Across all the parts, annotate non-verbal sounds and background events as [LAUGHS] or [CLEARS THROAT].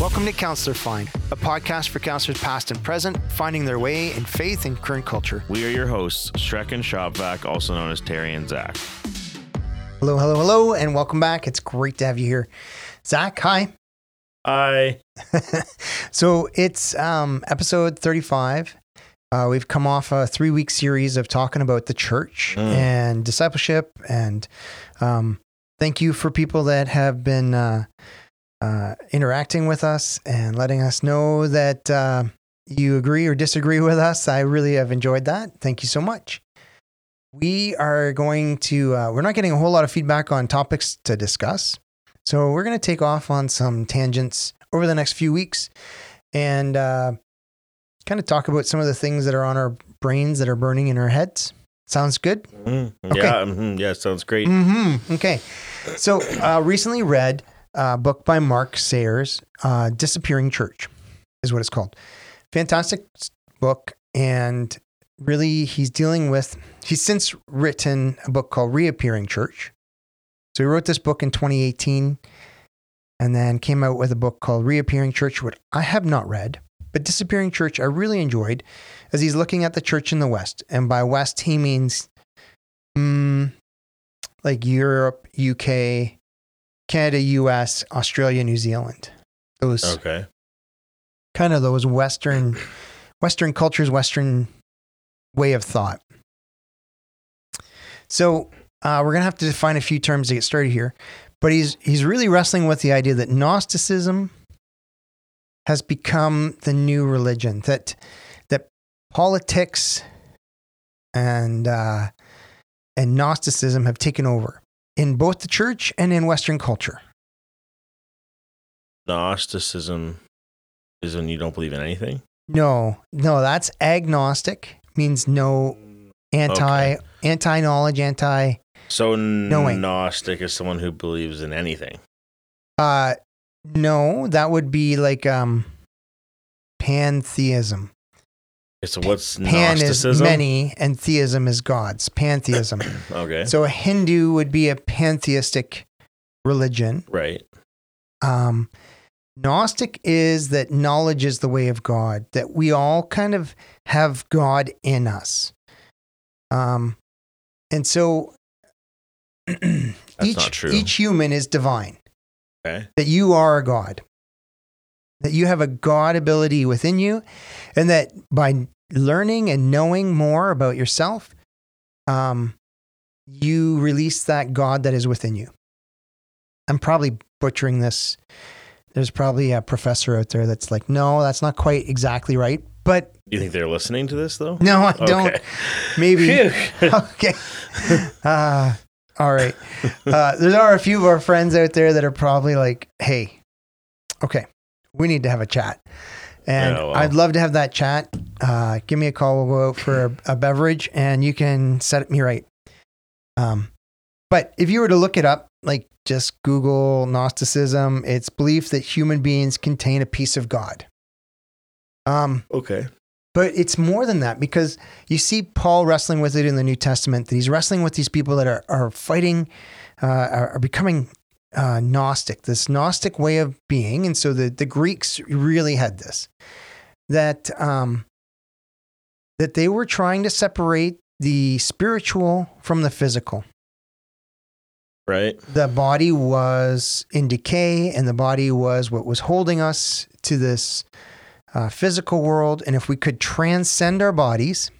Welcome to Counselor Find, a podcast for counselors past and present, finding their way in faith and current culture. We are your hosts, Shrek and Shopvac, also known as Terry and Zach. Hello, hello, hello, and welcome back. It's great to have you here. Zach, hi. Hi. [LAUGHS] So it's um, episode 35. Uh, we've come off a three week series of talking about the church Mm. and discipleship. And um, thank you for people that have been uh, uh, interacting with us and letting us know that uh, you agree or disagree with us. I really have enjoyed that. Thank you so much. We are going to, uh, we're not getting a whole lot of feedback on topics to discuss. So we're going to take off on some tangents over the next few weeks and uh, kind of talk about some of the things that are on our brains that are burning in our heads. Sounds good? Mm, Okay. Yeah, mhm, yeah, sounds great. hmm Okay. So, uh, recently read a book by Mark Sayers, uh, Disappearing Church is what it's called. Fantastic book. And really, he's dealing with, he's since written a book called Reappearing Church. So, he wrote this book in 2018 and then came out with a book called Reappearing Church, which I have not read. But Disappearing Church, I really enjoyed as he's looking at the church in the West. And by West, he means mm, like Europe, UK, Canada, US, Australia, New Zealand. Those Okay. kind of those Western Western cultures, Western way of thought. So uh, we're gonna have to define a few terms to get started here, but he's he's really wrestling with the idea that Gnosticism has become the new religion. That that politics and uh, and Gnosticism have taken over in both the church and in Western culture. Gnosticism is when you don't believe in anything. No, no, that's agnostic. Means no anti Okay. anti knowledge, anti So Knowing. Gnostic is someone who believes in anything. uh no, that would be like um pantheism. Okay, so what's Pan is Gnosticism? many and theism is gods. Pantheism. [CLEARS THROAT] Okay. so a Hindu would be a pantheistic religion. right. Um Gnostic is that knowledge is the way of God, that we all kind of have God in us. Um, and so each, not true. each human is divine, Okay. that you are a God, that you have a God ability within you, and that by learning and knowing more about yourself, um, you release that God that is within you. I'm probably butchering this. There's probably a professor out there that's like, no, that's not quite exactly right. But Do you think they're listening to this though? no, I don't. Okay. Maybe. [LAUGHS] Okay. [LAUGHS] Uh, all right. Uh, there are a few of our friends out there that are probably like, hey, okay, we need to have a chat. And Yeah, well. I'd love to have that chat. Uh, give me a call. We'll go out for a, a beverage and you can set me right. Um, but if you were to look it up, like just Google Gnosticism, it's belief that human beings contain a piece of God. Um, okay. But it's more than that because you see Paul wrestling with it in the New Testament. That he's wrestling with these people that are are fighting, uh, are, are becoming uh, Gnostic, this Gnostic way of being. And so the the Greeks really had this that um, that they were trying to separate the spiritual from the physical. Right. The body was in decay, and the body was what was holding us to this uh, physical world. And if we could transcend our bodies,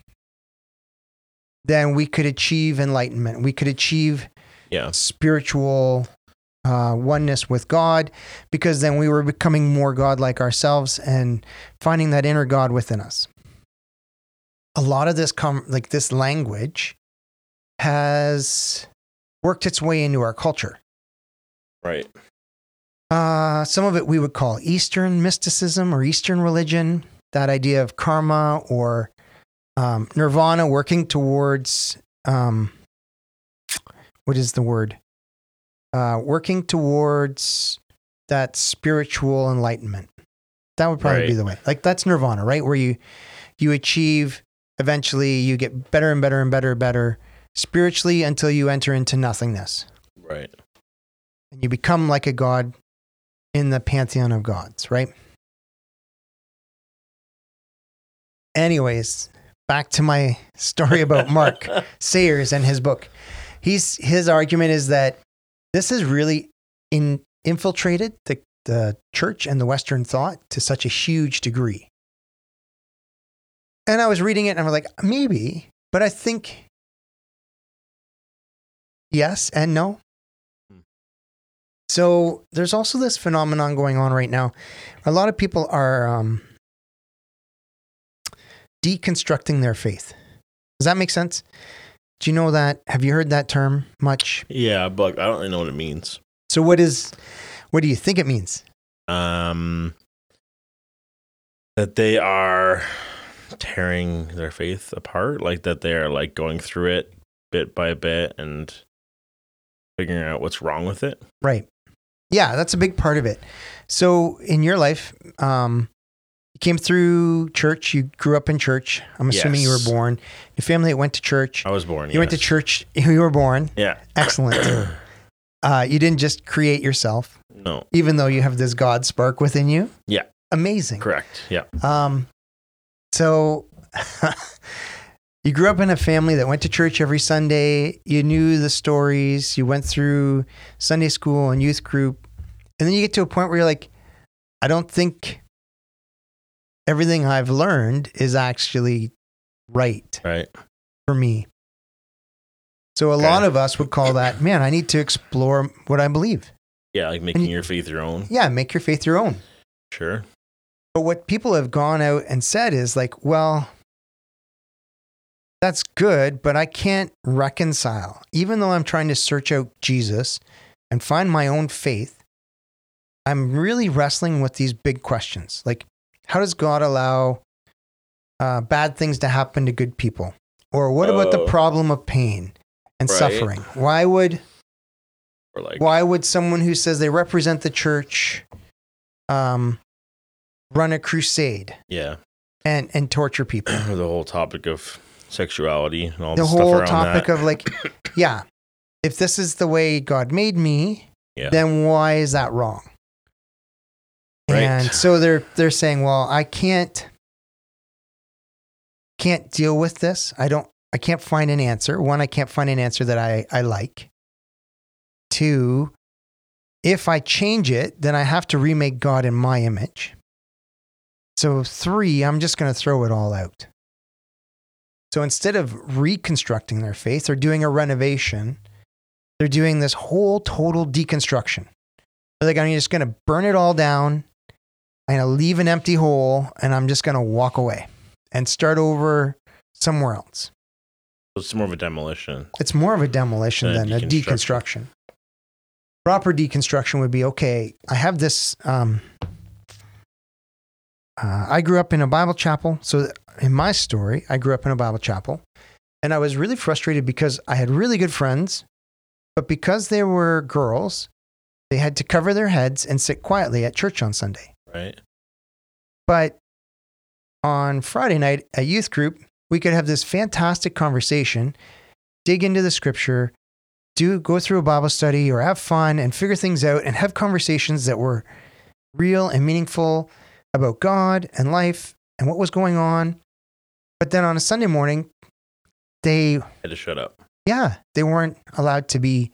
then we could achieve enlightenment. We could achieve Yeah. spiritual uh, oneness with God because then we were becoming more God-like ourselves and finding that inner God within us. A lot of this com- like this language has worked its way into our culture. Right. Uh, some of it we would call Eastern mysticism or Eastern religion. That idea of karma or um, nirvana, working towards um, what is the word? Uh, working towards that spiritual enlightenment. That would probably be the way. Like that's nirvana, right? Where you you achieve eventually you get better and better and better and better spiritually until you enter into nothingness. Right. And you become like a god in the pantheon of gods, right? Anyways, back to my story about Mark [LAUGHS] Sayers and his book. He's his argument is that this has really in, infiltrated the, the church and the Western thought to such a huge degree. And I was reading it and I was like, maybe, but I think yes and no. So there's also this phenomenon going on right now. A lot of people are um, deconstructing their faith. Does that make sense? Do you know that? Have you heard that term much? Yeah, but I don't really know what it means. So what is what do you think it means? Um, that they are tearing their faith apart, like that they are like going through it bit by bit and figuring out what's wrong with it. Right. Yeah, that's a big part of it. So in your life, um, you came through church. You grew up in church. I'm assuming you were born. Your family went to church. I was born. You went to church. [LAUGHS] You were born. Yeah. Excellent. [CLEARS THROAT] uh, you didn't just create yourself, No. even though you have this God spark within you. Yeah. Amazing. Correct. Yeah. Um, so [LAUGHS] you grew up in a family that went to church every Sunday. You knew the stories. You went through Sunday school and youth group. And then you get to a point where you're like, I don't think everything I've learned is actually right Right. for me. So a Okay. lot of us would call that, man, I need to explore what I believe. Yeah, like making you- your faith your own. Yeah, make your faith your own. Sure. But what people have gone out and said is like, well, that's good, but I can't reconcile. Even though I'm trying to search out Jesus and find my own faith, I'm really wrestling with these big questions. Like, how does God allow uh, bad things to happen to good people? Or what about the Oh. problem of pain and Right. suffering? Why would Or like why would someone who says they represent the church um, run a crusade yeah, and, and torture people? [CLEARS THROAT] the whole topic of sexuality and all the the, whole topic that. of like, [CLEARS THROAT] yeah, if this is the way God made me, Yeah. then why is that wrong? Right. And so they're they're saying, well, I can't can't deal with this. I don't. I can't find an answer. One, I can't find an answer that I I like. Two, if I change it, then I have to remake God in my image. So three, I'm just going to throw it all out. So instead of reconstructing their faith or doing a renovation, they're doing this whole total deconstruction. They're like, I'm just going to burn it all down. I'm going to leave an empty hole and I'm just going to walk away and start over somewhere else. it's more of a demolition. It's more of a demolition Than than a a deconstruction. deconstruction. Proper deconstruction would be okay. I have this. Um, uh, I grew up in a Bible chapel. So, in my story, I grew up in a Bible chapel. And I was really frustrated because I had really good friends, but because they were girls, they had to cover their heads and sit quietly at church on Sunday. Right. But on Friday night at youth group, we could have this fantastic conversation, dig into the scripture, do go through a Bible study or have fun and figure things out and have conversations that were real and meaningful about God and life and what was going on. But then on a Sunday morning, they Had to shut up. yeah, they weren't allowed to be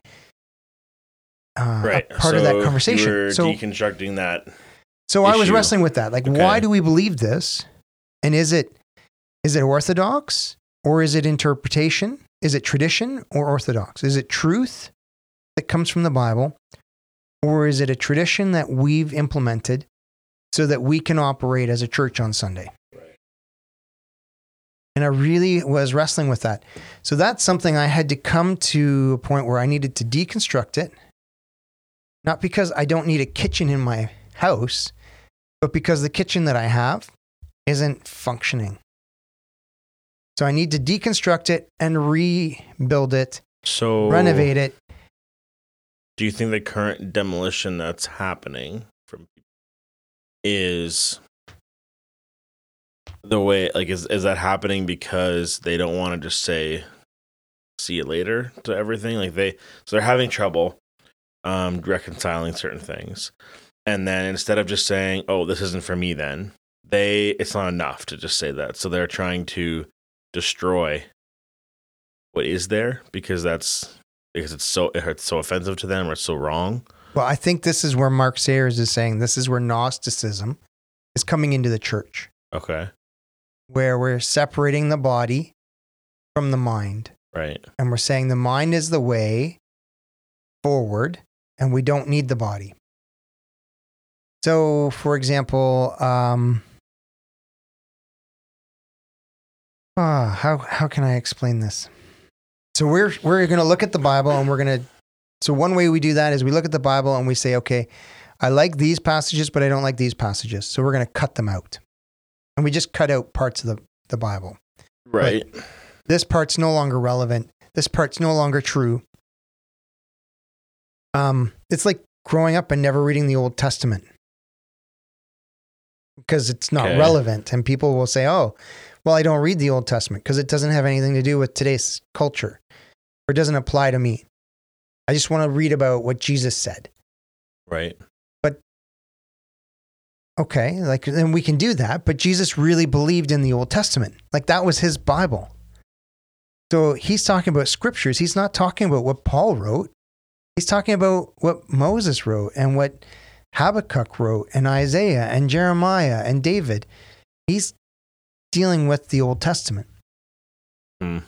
uh, Right. a part of that So conversation. You were so deconstructing that. So I was wrestling with that. Like, Okay. why do we believe this? And is it is it orthodox or is it interpretation? Is it tradition or orthodox? Is it truth that comes from the Bible? Or is it a tradition that we've implemented so that we can operate as a church on Sunday? Right. And I really was wrestling with that. So that's something I had to come to a point where I needed to deconstruct it. Not because I don't need a kitchen in my house, but because the kitchen that I have isn't functioning. So I need to deconstruct it and rebuild it, So renovate it. Do you think the current demolition that's happening from is the way like is is that happening because they don't want to just say see you later to everything like they so they're having trouble um reconciling certain things and then instead of just saying oh this isn't for me then they it's not enough to just say that. So they're trying to destroy what is there because that's because it's so it's so offensive to them or it's so wrong. Well, I think this is where Mark Sayers is saying this is where Gnosticism is coming into the church, okay. Where we're separating the body from the mind. right. And we're saying the mind is the way forward and we don't need the body. So, for example, um, ah, how, how can I explain this? So, we're, we're going to look at the Bible and we're going to. So, one way we do that is we look at the Bible and we say, okay, I like these passages, but I don't like these passages. So, we're going to cut them out. And we just cut out parts of the, the Bible right this part's no longer relevant. This part's no longer true. Um, it's like growing up and never reading the Old Testament because it's not Okay. relevant. And people will say, oh, well, I don't read the Old Testament because it doesn't have anything to do with today's culture or it doesn't apply to me. I just want to read about what Jesus said. right But Okay, like then we can do that. But Jesus really believed in the Old Testament. Like that was his Bible. So he's talking about scriptures. He's not talking about what Paul wrote. He's talking about what Moses wrote and what Habakkuk wrote and Isaiah and Jeremiah and David. He's dealing with the Old Testament. Hmm.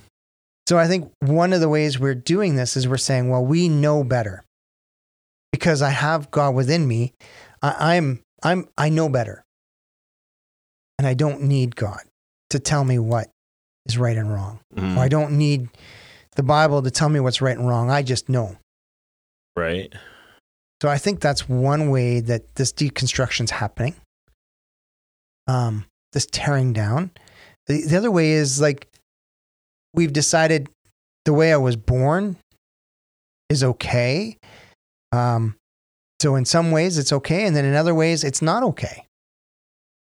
So I think one of the ways we're doing this is we're saying, well, we know better because I have God within me. I, I'm I'm I know better. And I don't need God to tell me what is right and wrong. Or I don't need the Bible to tell me what's right and wrong. I just know. right So I think that's one way that this deconstruction is happening. Um, this tearing down. The, the other way is like we've decided the way I was born is okay. Um, so in some ways it's okay, and then in other ways it's not okay.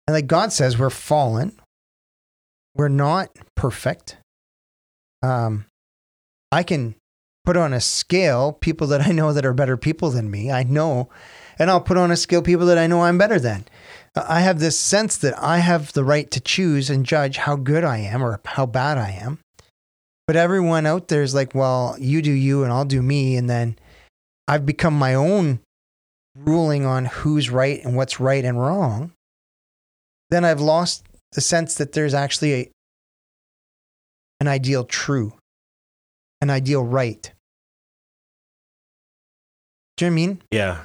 And like God says, we're fallen. We're not perfect. Um, I can put on a scale people that I know that are better people than me. I know. And I'll put on a scale people that I know I'm better than. I have this sense that I have the right to choose and judge how good I am or how bad I am. But everyone out there is like, well, you do you and I'll do me. And then I've become my own ruling on who's right and what's right and wrong. Then I've lost the sense that there's actually a, an ideal true, an ideal right. Do you know what I mean? yeah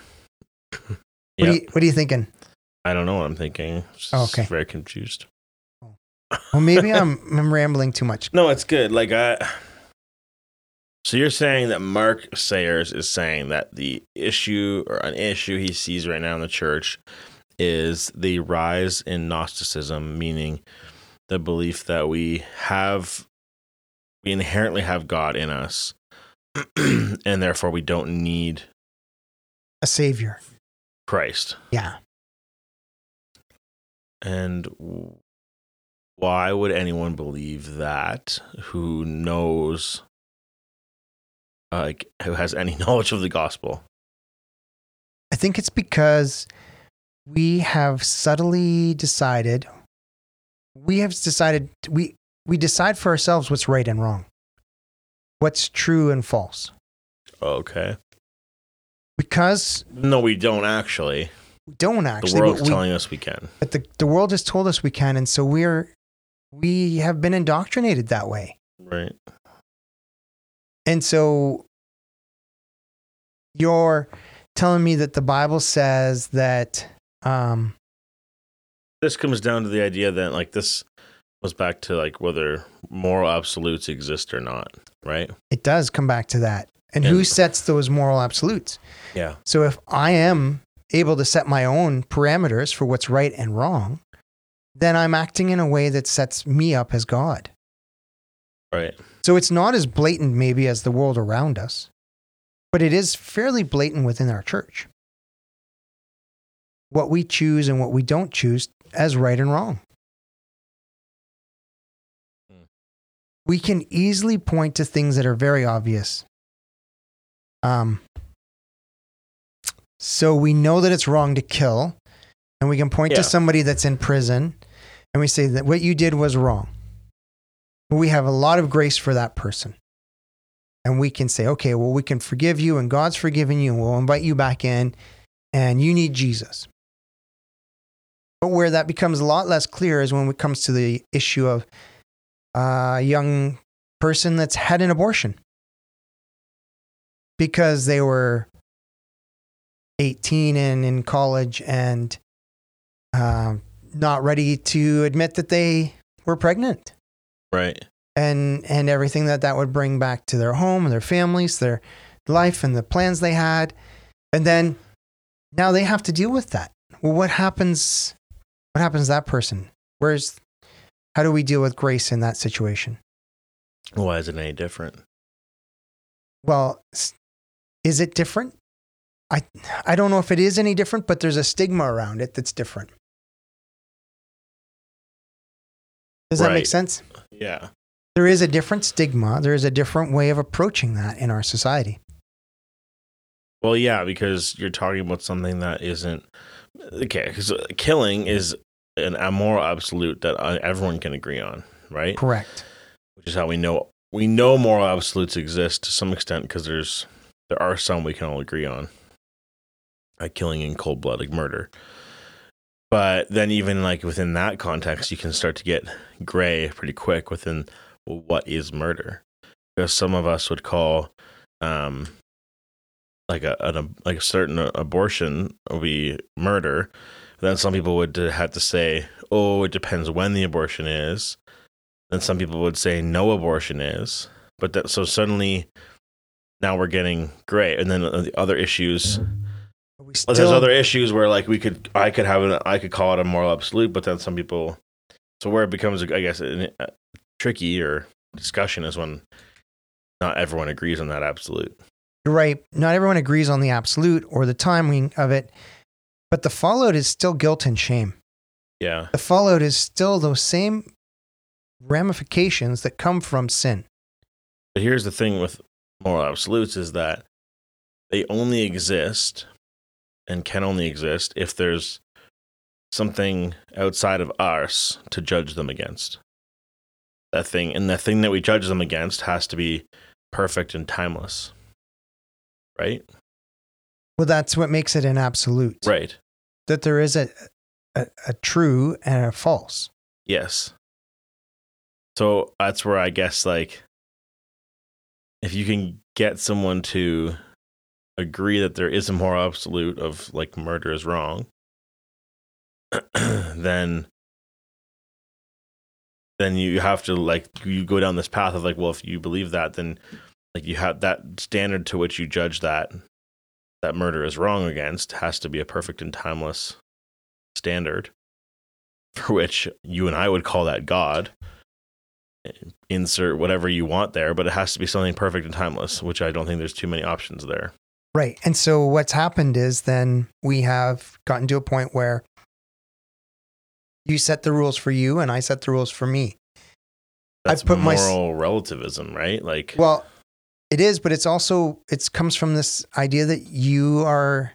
What, Yeah. are you, what are you thinking? I don't know what I'm thinking. Oh, okay. Very confused. Well, maybe I'm, [LAUGHS] I'm rambling too much. No, it's good. Like I So you're saying that Mark Sayers is saying that the issue or an issue he sees right now in the church is the rise in Gnosticism, meaning the belief that we have we inherently have God in us [CLEARS THROAT] and therefore we don't need A savior. Christ. Yeah. And why would anyone believe that who knows, uh, like, who has any [LAUGHS] knowledge of the gospel? I think it's because we have subtly decided, we have decided, we, we decide for ourselves what's right and wrong, what's true and false. Okay. Because No, we don't actually. we don't actually. The world's we, telling us we can. but the, the world has told us we can. And so we're, we have been indoctrinated that way. Right. And so you're telling me that the Bible says that, um, This comes down to the idea that, like, this goes back to, like, whether moral absolutes exist or not, right? it does come back to that. And who sets those moral absolutes? Yeah. So if I am able to set my own parameters for what's right and wrong, then I'm acting in a way that sets me up as God. Right. So it's not as blatant maybe as the world around us, but it is fairly blatant within our church. What we choose and what we don't choose as right and wrong. We can easily point to things that are very obvious. Um, so we know that it's wrong to kill, and we can point Yeah. to somebody that's in prison, and we say that what you did was wrong. But we have a lot of grace for that person. And we can say, okay, well, we can forgive you, and God's forgiven you, and we'll invite you back in, and you need Jesus. But where that becomes a lot less clear is when it comes to the issue of a young person that's had an abortion because they were 18 and in college and um, not ready to admit that they were pregnant. Right. and and everything that that would bring back to their home and their families their life and the plans they had. And then now they have to deal with that. Well what happens what happens to that person? Where's how do we deal with grace in that situation Why is it any different? well is it different i i don't know if it is any different but there's a stigma around it that's different does that make sense Yeah. there is a different stigma there is a different way of approaching that in our society Well, yeah, because you're talking about something that isn't okay. Because uh, killing is an immoral absolute that uh, everyone can agree on, right? correct Which is how we know we know moral absolutes exist to some extent because there's there are some we can all agree on, like killing in cold blood, like murder. But then, even like within that context, you can start to get gray pretty quick within what is murder, because some of us would call um, like a an, like a certain abortion would be murder. Then some people would uh, have to say, "Oh, it depends when the abortion is." Then some people would say, "No abortion is." But that so suddenly, now we're getting gray, and then uh, the other issues. still, there's other issues where like we could, I could have, an, I could call it a moral absolute, but then some people, so where it becomes, I guess, an, uh, tricky or discussion is when not everyone agrees on that absolute. Right. Not everyone agrees on the absolute or the timing of it, but the fallout is still guilt and shame. Yeah, The fallout is still those same ramifications that come from sin. but here's the thing with moral absolutes is that they only exist and can only exist if there's something outside of us to judge them against. That thing, and the thing that we judge them against has to be perfect and timeless. Right? Well, that's what makes it an absolute. Right. That there is a, a, a true and a false. Yes. So that's where I guess like if you can get someone to agree that there is a moral absolute of like murder is wrong, [CLEARS THROAT] then then you have to like you go down this path of like, well, if you believe that, then like you have that standard to which you judge that that murder is wrong against has to be a perfect and timeless standard [LAUGHS] for which you and I would call that God. Insert whatever you want there, but it has to be something perfect and timeless, which I don't think there's too many options there. Right. And so what's happened is then we have gotten to a point where you set the rules for you and I set the rules for me. That's put my moral s- relativism, right? Like, Well, it is, but it's also it comes from this idea that you are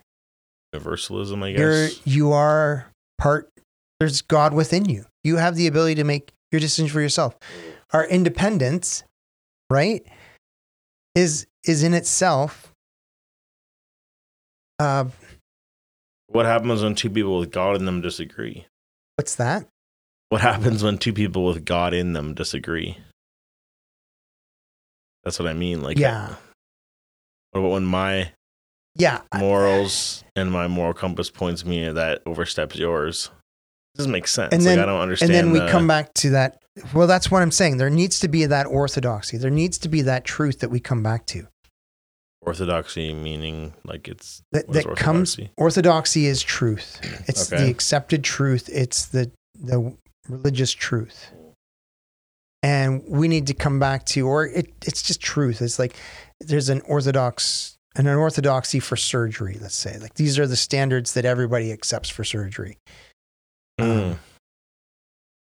universalism, I you're guess. you are part there's God within you. You have the ability to make your decisions for yourself. Our independence, right, is is in itself uh What happens when two people with God in them disagree? what's that? What happens when two people with God in them disagree? That's what I mean. Like, Yeah. What about when my Yeah. I- morals and my moral compass points me that oversteps yours? It doesn't make sense. And like, then- I don't understand. and then we the- come back to that well that's what i'm saying there needs to be that orthodoxy there needs to be that truth that we come back to orthodoxy, meaning like it's that, that comes orthodoxy? orthodoxy is truth it's Okay. the accepted truth it's the the religious truth and we need to come back to or it, it's just truth it's like there's an orthodox an orthodoxy for surgery let's say like these are the standards that everybody accepts for surgery Mm.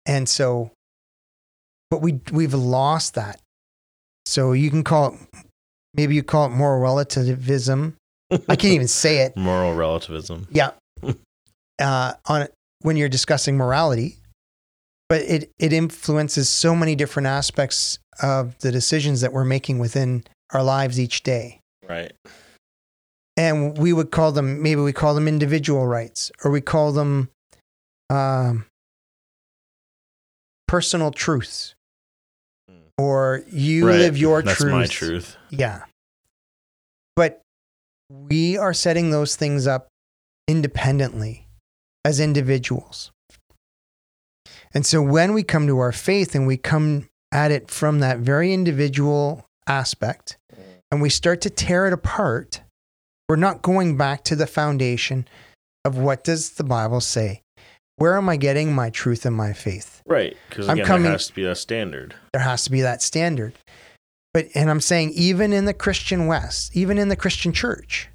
and so but we we've lost that. So you can call it maybe you call it moral relativism. I can't even say it. [LAUGHS] Moral relativism. Yeah. [LAUGHS] Uh, on when you're discussing morality, but it it influences so many different aspects of the decisions that we're making within our lives each day. Right. And we would call them maybe we call them individual rights, or we call them um, personal truths, or you Right. live your That's truth. my truth. Yeah. But we are setting those things up independently as individuals. And so when we come to our faith and we come at it from that very individual aspect and we start to tear it apart, we're not going back to the foundation of what does the Bible say? Where am I getting my truth and my faith? Right. Because I'm again, coming- there has to be a standard. there has to be that standard. But and I'm saying even in the Christian West, even in the Christian church,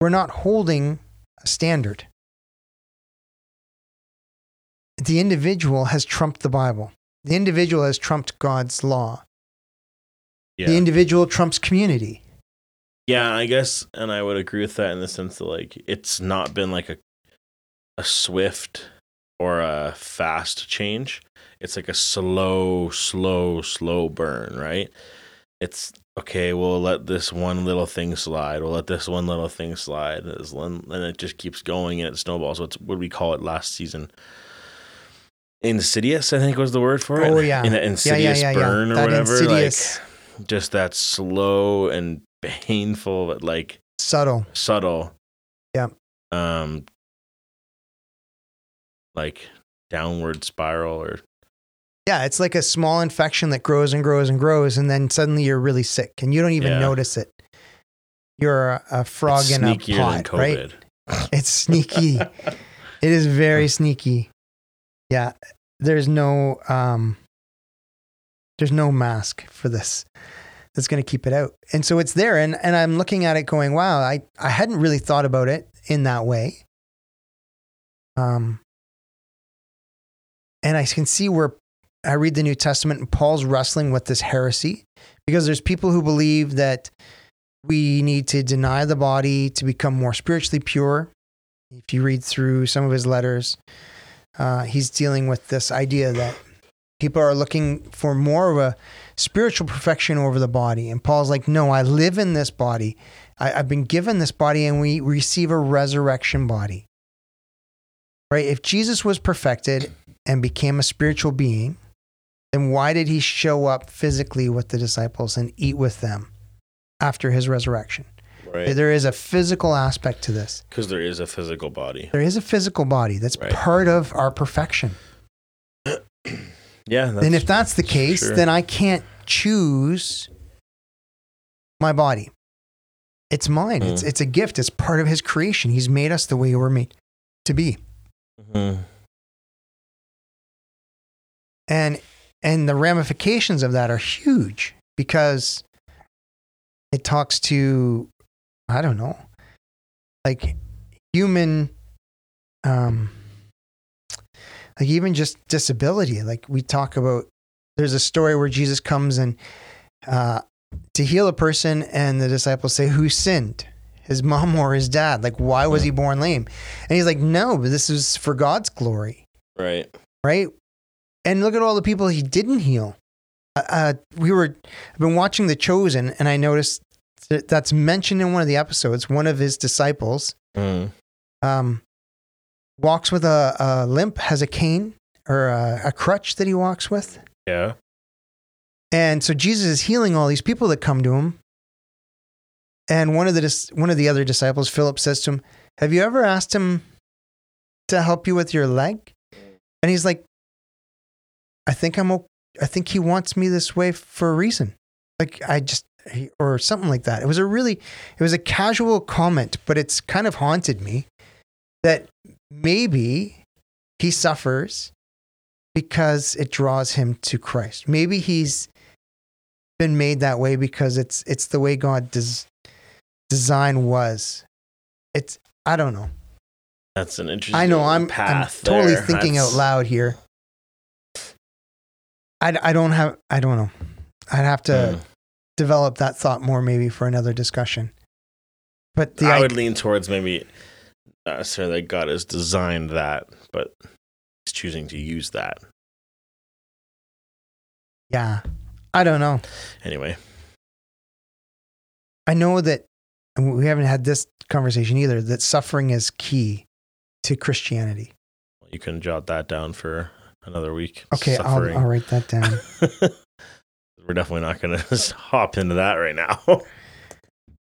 we're not holding a standard. The individual has trumped the Bible. The individual has trumped God's law. Yeah. The individual trumps community. Yeah, I guess, and I would agree with that in the sense that like it's not been like a a swift or a fast change. It's like a slow, slow, slow burn, right? It's okay. We'll let this one little thing slide. We'll let this one little thing slide, and it just keeps going and it snowballs. What's what we call it last season? Insidious, I think was the word for it. Oh, yeah. In an Yeah, yeah, insidious yeah, yeah. burn or That whatever. insidious- Like just that slow and painful but like Subtle. subtle Yeah. um like downward spiral or Yeah, it's like a small infection that grows and grows and grows, and then suddenly you're really sick and you don't even notice it. You're a, a frog it's in a pot, than right? It's sneaky. [LAUGHS] it is very sneaky. Yeah, there's no um there's no mask for this that's going to keep it out. And so it's there and and I'm looking at it going, "Wow, I I hadn't really thought about it in that way." Um and I can see where I read the New Testament and Paul's wrestling with this heresy because there's people who believe that we need to deny the body to become more spiritually pure. If you read through some of his letters, uh, he's dealing with this idea that people are looking for more of a spiritual perfection over the body. And Paul's like, no, I live in this body. I, I've been given this body, and we receive a resurrection body. Right? If Jesus was perfected and became a spiritual being, then why did he show up physically with the disciples and eat with them after his resurrection? Right There is a physical aspect to this. because there is a physical body There is a physical body that's Right. part of our perfection. [CLEARS THROAT] yeah and if that's the case, sure. then I can't choose my body. It's mine. It's Mm. it's a gift. It's part of his creation. He's made us the way we're made to be. Mhm. And and the ramifications of that are huge because it talks to I don't know, like human um like even just disability. Like we talk about there's a story where Jesus comes and uh to heal a person and the disciples say who sinned? His mom or his dad? Like why was he born lame? And he's like no, but this is for God's glory right right? And look at all the people he didn't heal. Uh, Uh, we were, I've been watching The Chosen, and I noticed that's mentioned in one of the episodes. One of his disciples Mm. um, walks with a, a limp, has a cane or a, a crutch that he walks with. yeah And so Jesus is healing all these people that come to him. And one of the dis- one of the other disciples, Philip, says to him, "Have you ever asked him to help you with your leg?" And he's like, "I think I'm. o- I think he wants me this way for a reason. Like I just." Or something like that. It was a really, it was a casual comment, but it's kind of haunted me that maybe he suffers because it draws him to Christ. Maybe he's been made that way because it's it's the way God des- design was. It's I don't know. that's an interesting I know I'm, I'm totally there. thinking That's- out loud here. I, I don't have, I don't know. I'd have to Mm. Develop that thought more maybe for another discussion. But the I would lean towards maybe not necessarily that God has designed that, but he's choosing to use that. yeah, I don't know. Anyway, I know that we haven't had this conversation either, that suffering is key to Christianity. you can jot that down for another week. Okay, I'll. I'll write that down. [LAUGHS] We're definitely not going [LAUGHS] to hop into that right now.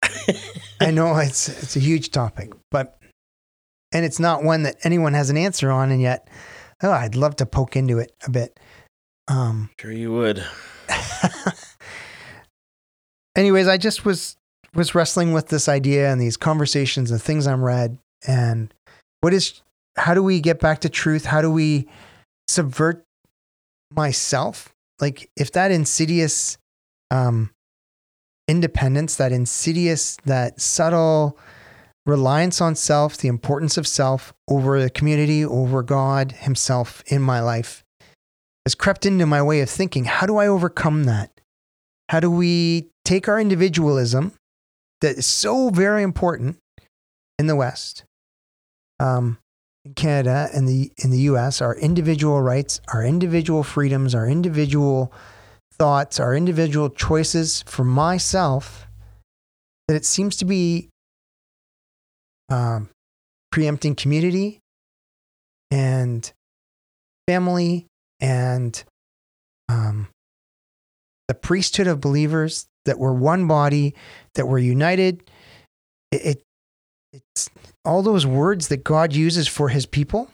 [LAUGHS] I know it's it's a huge topic, but and it's not one that anyone has an answer on, and yet, oh, I'd love to poke into it a bit. Um, sure, you would. [LAUGHS] anyways, I just was was wrestling with this idea and these conversations and things I'm read, and what is how do we get back to truth? How do we subvert myself? Like if that insidious um, independence, that insidious, that subtle reliance on self, the importance of self over the community, over God Himself in my life, has crept into my way of thinking. How do I overcome that? How do we take our individualism that is so very important in the West, um, in Canada and the in the US, our individual rights, our individual freedoms, our individual thoughts, our individual choices for myself, that it seems to be um, preempting community and family and um, the priesthood of believers that we're one body, that we're united. It, it it's all those words that God uses for his people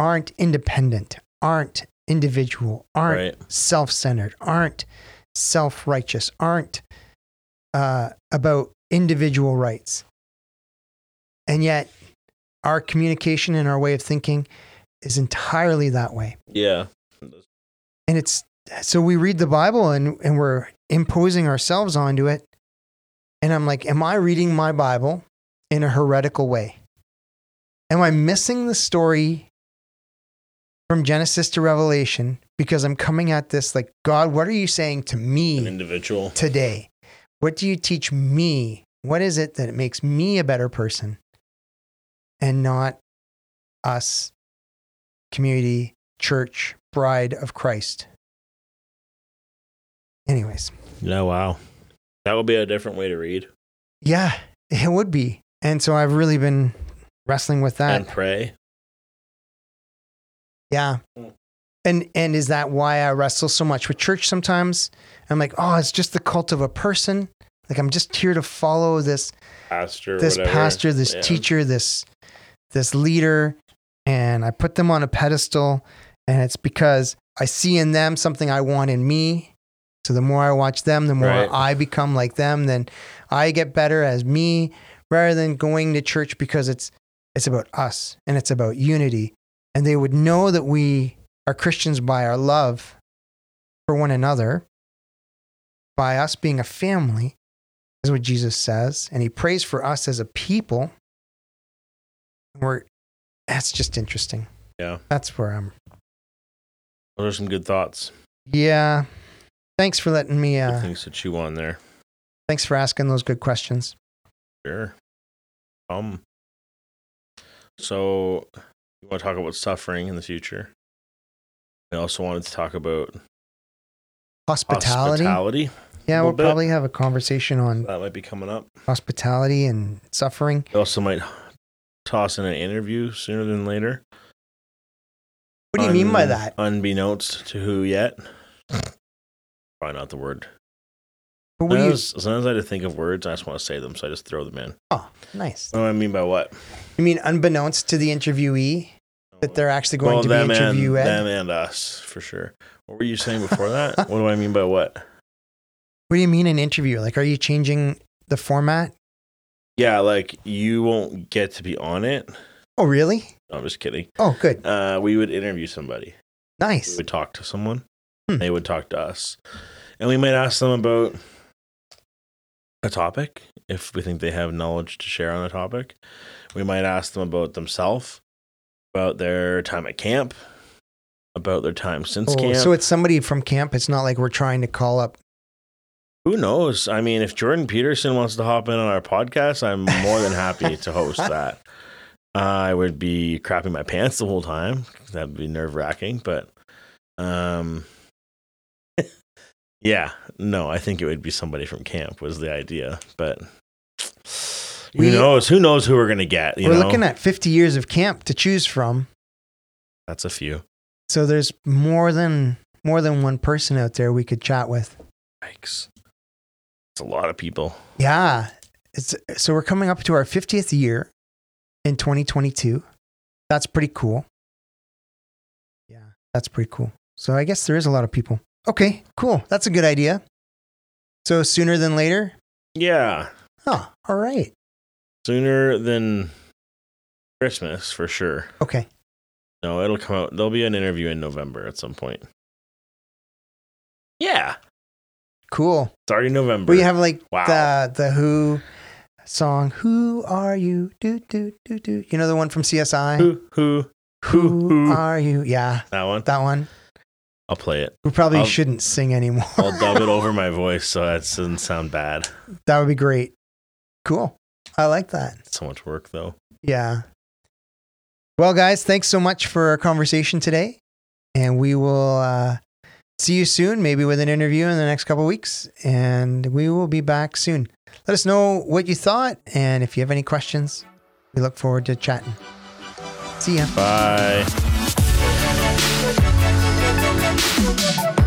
aren't independent, aren't individual, aren't Right. self centered, aren't self righteous, aren't uh, about individual rights. And yet, our communication and our way of thinking is entirely that way. Yeah. And it's so we read the Bible and, and we're imposing ourselves onto it. And I'm like, am I reading my Bible in a heretical way? Am I missing the story from Genesis to Revelation because I'm coming at this like, God, what are you saying to An me individual. today? What do you teach me? What is it that makes me a better person and not us, community, church, bride of Christ? Anyways, Yeah, wow. That would be a different way to read yeah, [LAUGHS] it would be. And so I've really been wrestling with that. and pray. Yeah. Mm. And and is that why I wrestle so much with church sometimes? I'm like, oh, it's just the cult of a person. Like I'm just here to follow this Pastor, this whatever. pastor, this Yeah. teacher, this this leader, and I put them on a pedestal, and it's because I see in them something I want in me. So the more I watch them, the more Right. I become like them. Then I get better as me, rather than going to church because it's it's about us and it's about unity. And they would know that we are Christians by our love for one another, by us being a family, is what Jesus says. And he prays for us as a people. We're, that's just interesting. Yeah. That's where I'm. Those are some good thoughts. Yeah. Thanks for letting me, uh, things to chew on there. thanks for asking those good questions. Sure. Um. So, you want to talk about suffering in the future? I also wanted to talk about Hospitality. hospitality. yeah, we'll bit. probably have a conversation on That might be coming up. hospitality and suffering. We also might toss in an interview sooner than later. What do you mean by that? Unbeknownst to who yet? Probably not the word. What do you, Sometimes, sometimes I to think of words. I just want to say them, so I just throw them in. oh, nice. What do I mean by what? You mean unbeknownst to the interviewee that they're actually going well, to be interviewed? them and us for sure. What were you saying before that? [LAUGHS] what do I mean by what? What do you mean an interview? Like, are you changing the format? Yeah, like you won't get to be on it. Oh, really? No, I'm just kidding. Oh, good. Uh, we would interview somebody. Nice. We would talk to someone. Hmm. They would talk to us, and we might ask them about a topic if we think they have knowledge to share on a topic. We might ask them about themselves, about their time at camp, about their time since Oh, camp. so it's somebody from camp. It's not like we're trying to call up. Who knows? I mean, if Jordan Peterson wants to hop in on our podcast, I'm more than happy [LAUGHS] to host that. I would be crapping my pants the whole time. That'd be nerve wracking, but um, yeah, no, I think it would be somebody from camp was the idea, but who We- knows? Who knows who we're gonna get? You we're know, looking at 50 years of camp to choose from. that's a few. So there's more than more than one person out there we could chat with. Yikes! It's a lot of people. Yeah. It's so we're coming up to our 50th year in 2022. That's pretty cool. Yeah, that's pretty cool. So I guess there is a lot of people. Okay, cool. That's a good idea. So sooner than later? Yeah, Oh, all right. sooner than Christmas for sure. Okay. No, it'll come out. There'll be an interview in November at some point. Yeah, Cool. it's already November. We have like Wow. the the Who song. Who are you? Do do do do. You know the one from CSI. who who Who who. are you? Yeah, that one. that one. I'll play it. We probably I'll- shouldn't sing anymore. I'll dub it over my [LAUGHS] voice so that doesn't sound bad. that would be great. Cool. I like that. So much work though. Yeah. Well, guys, thanks so much for our conversation today. And we will uh, see you soon, maybe with an interview in the next couple of weeks. And we will be back soon. Let us know what you thought. And if you have any questions, we look forward to chatting. See ya. Bye. Thank you.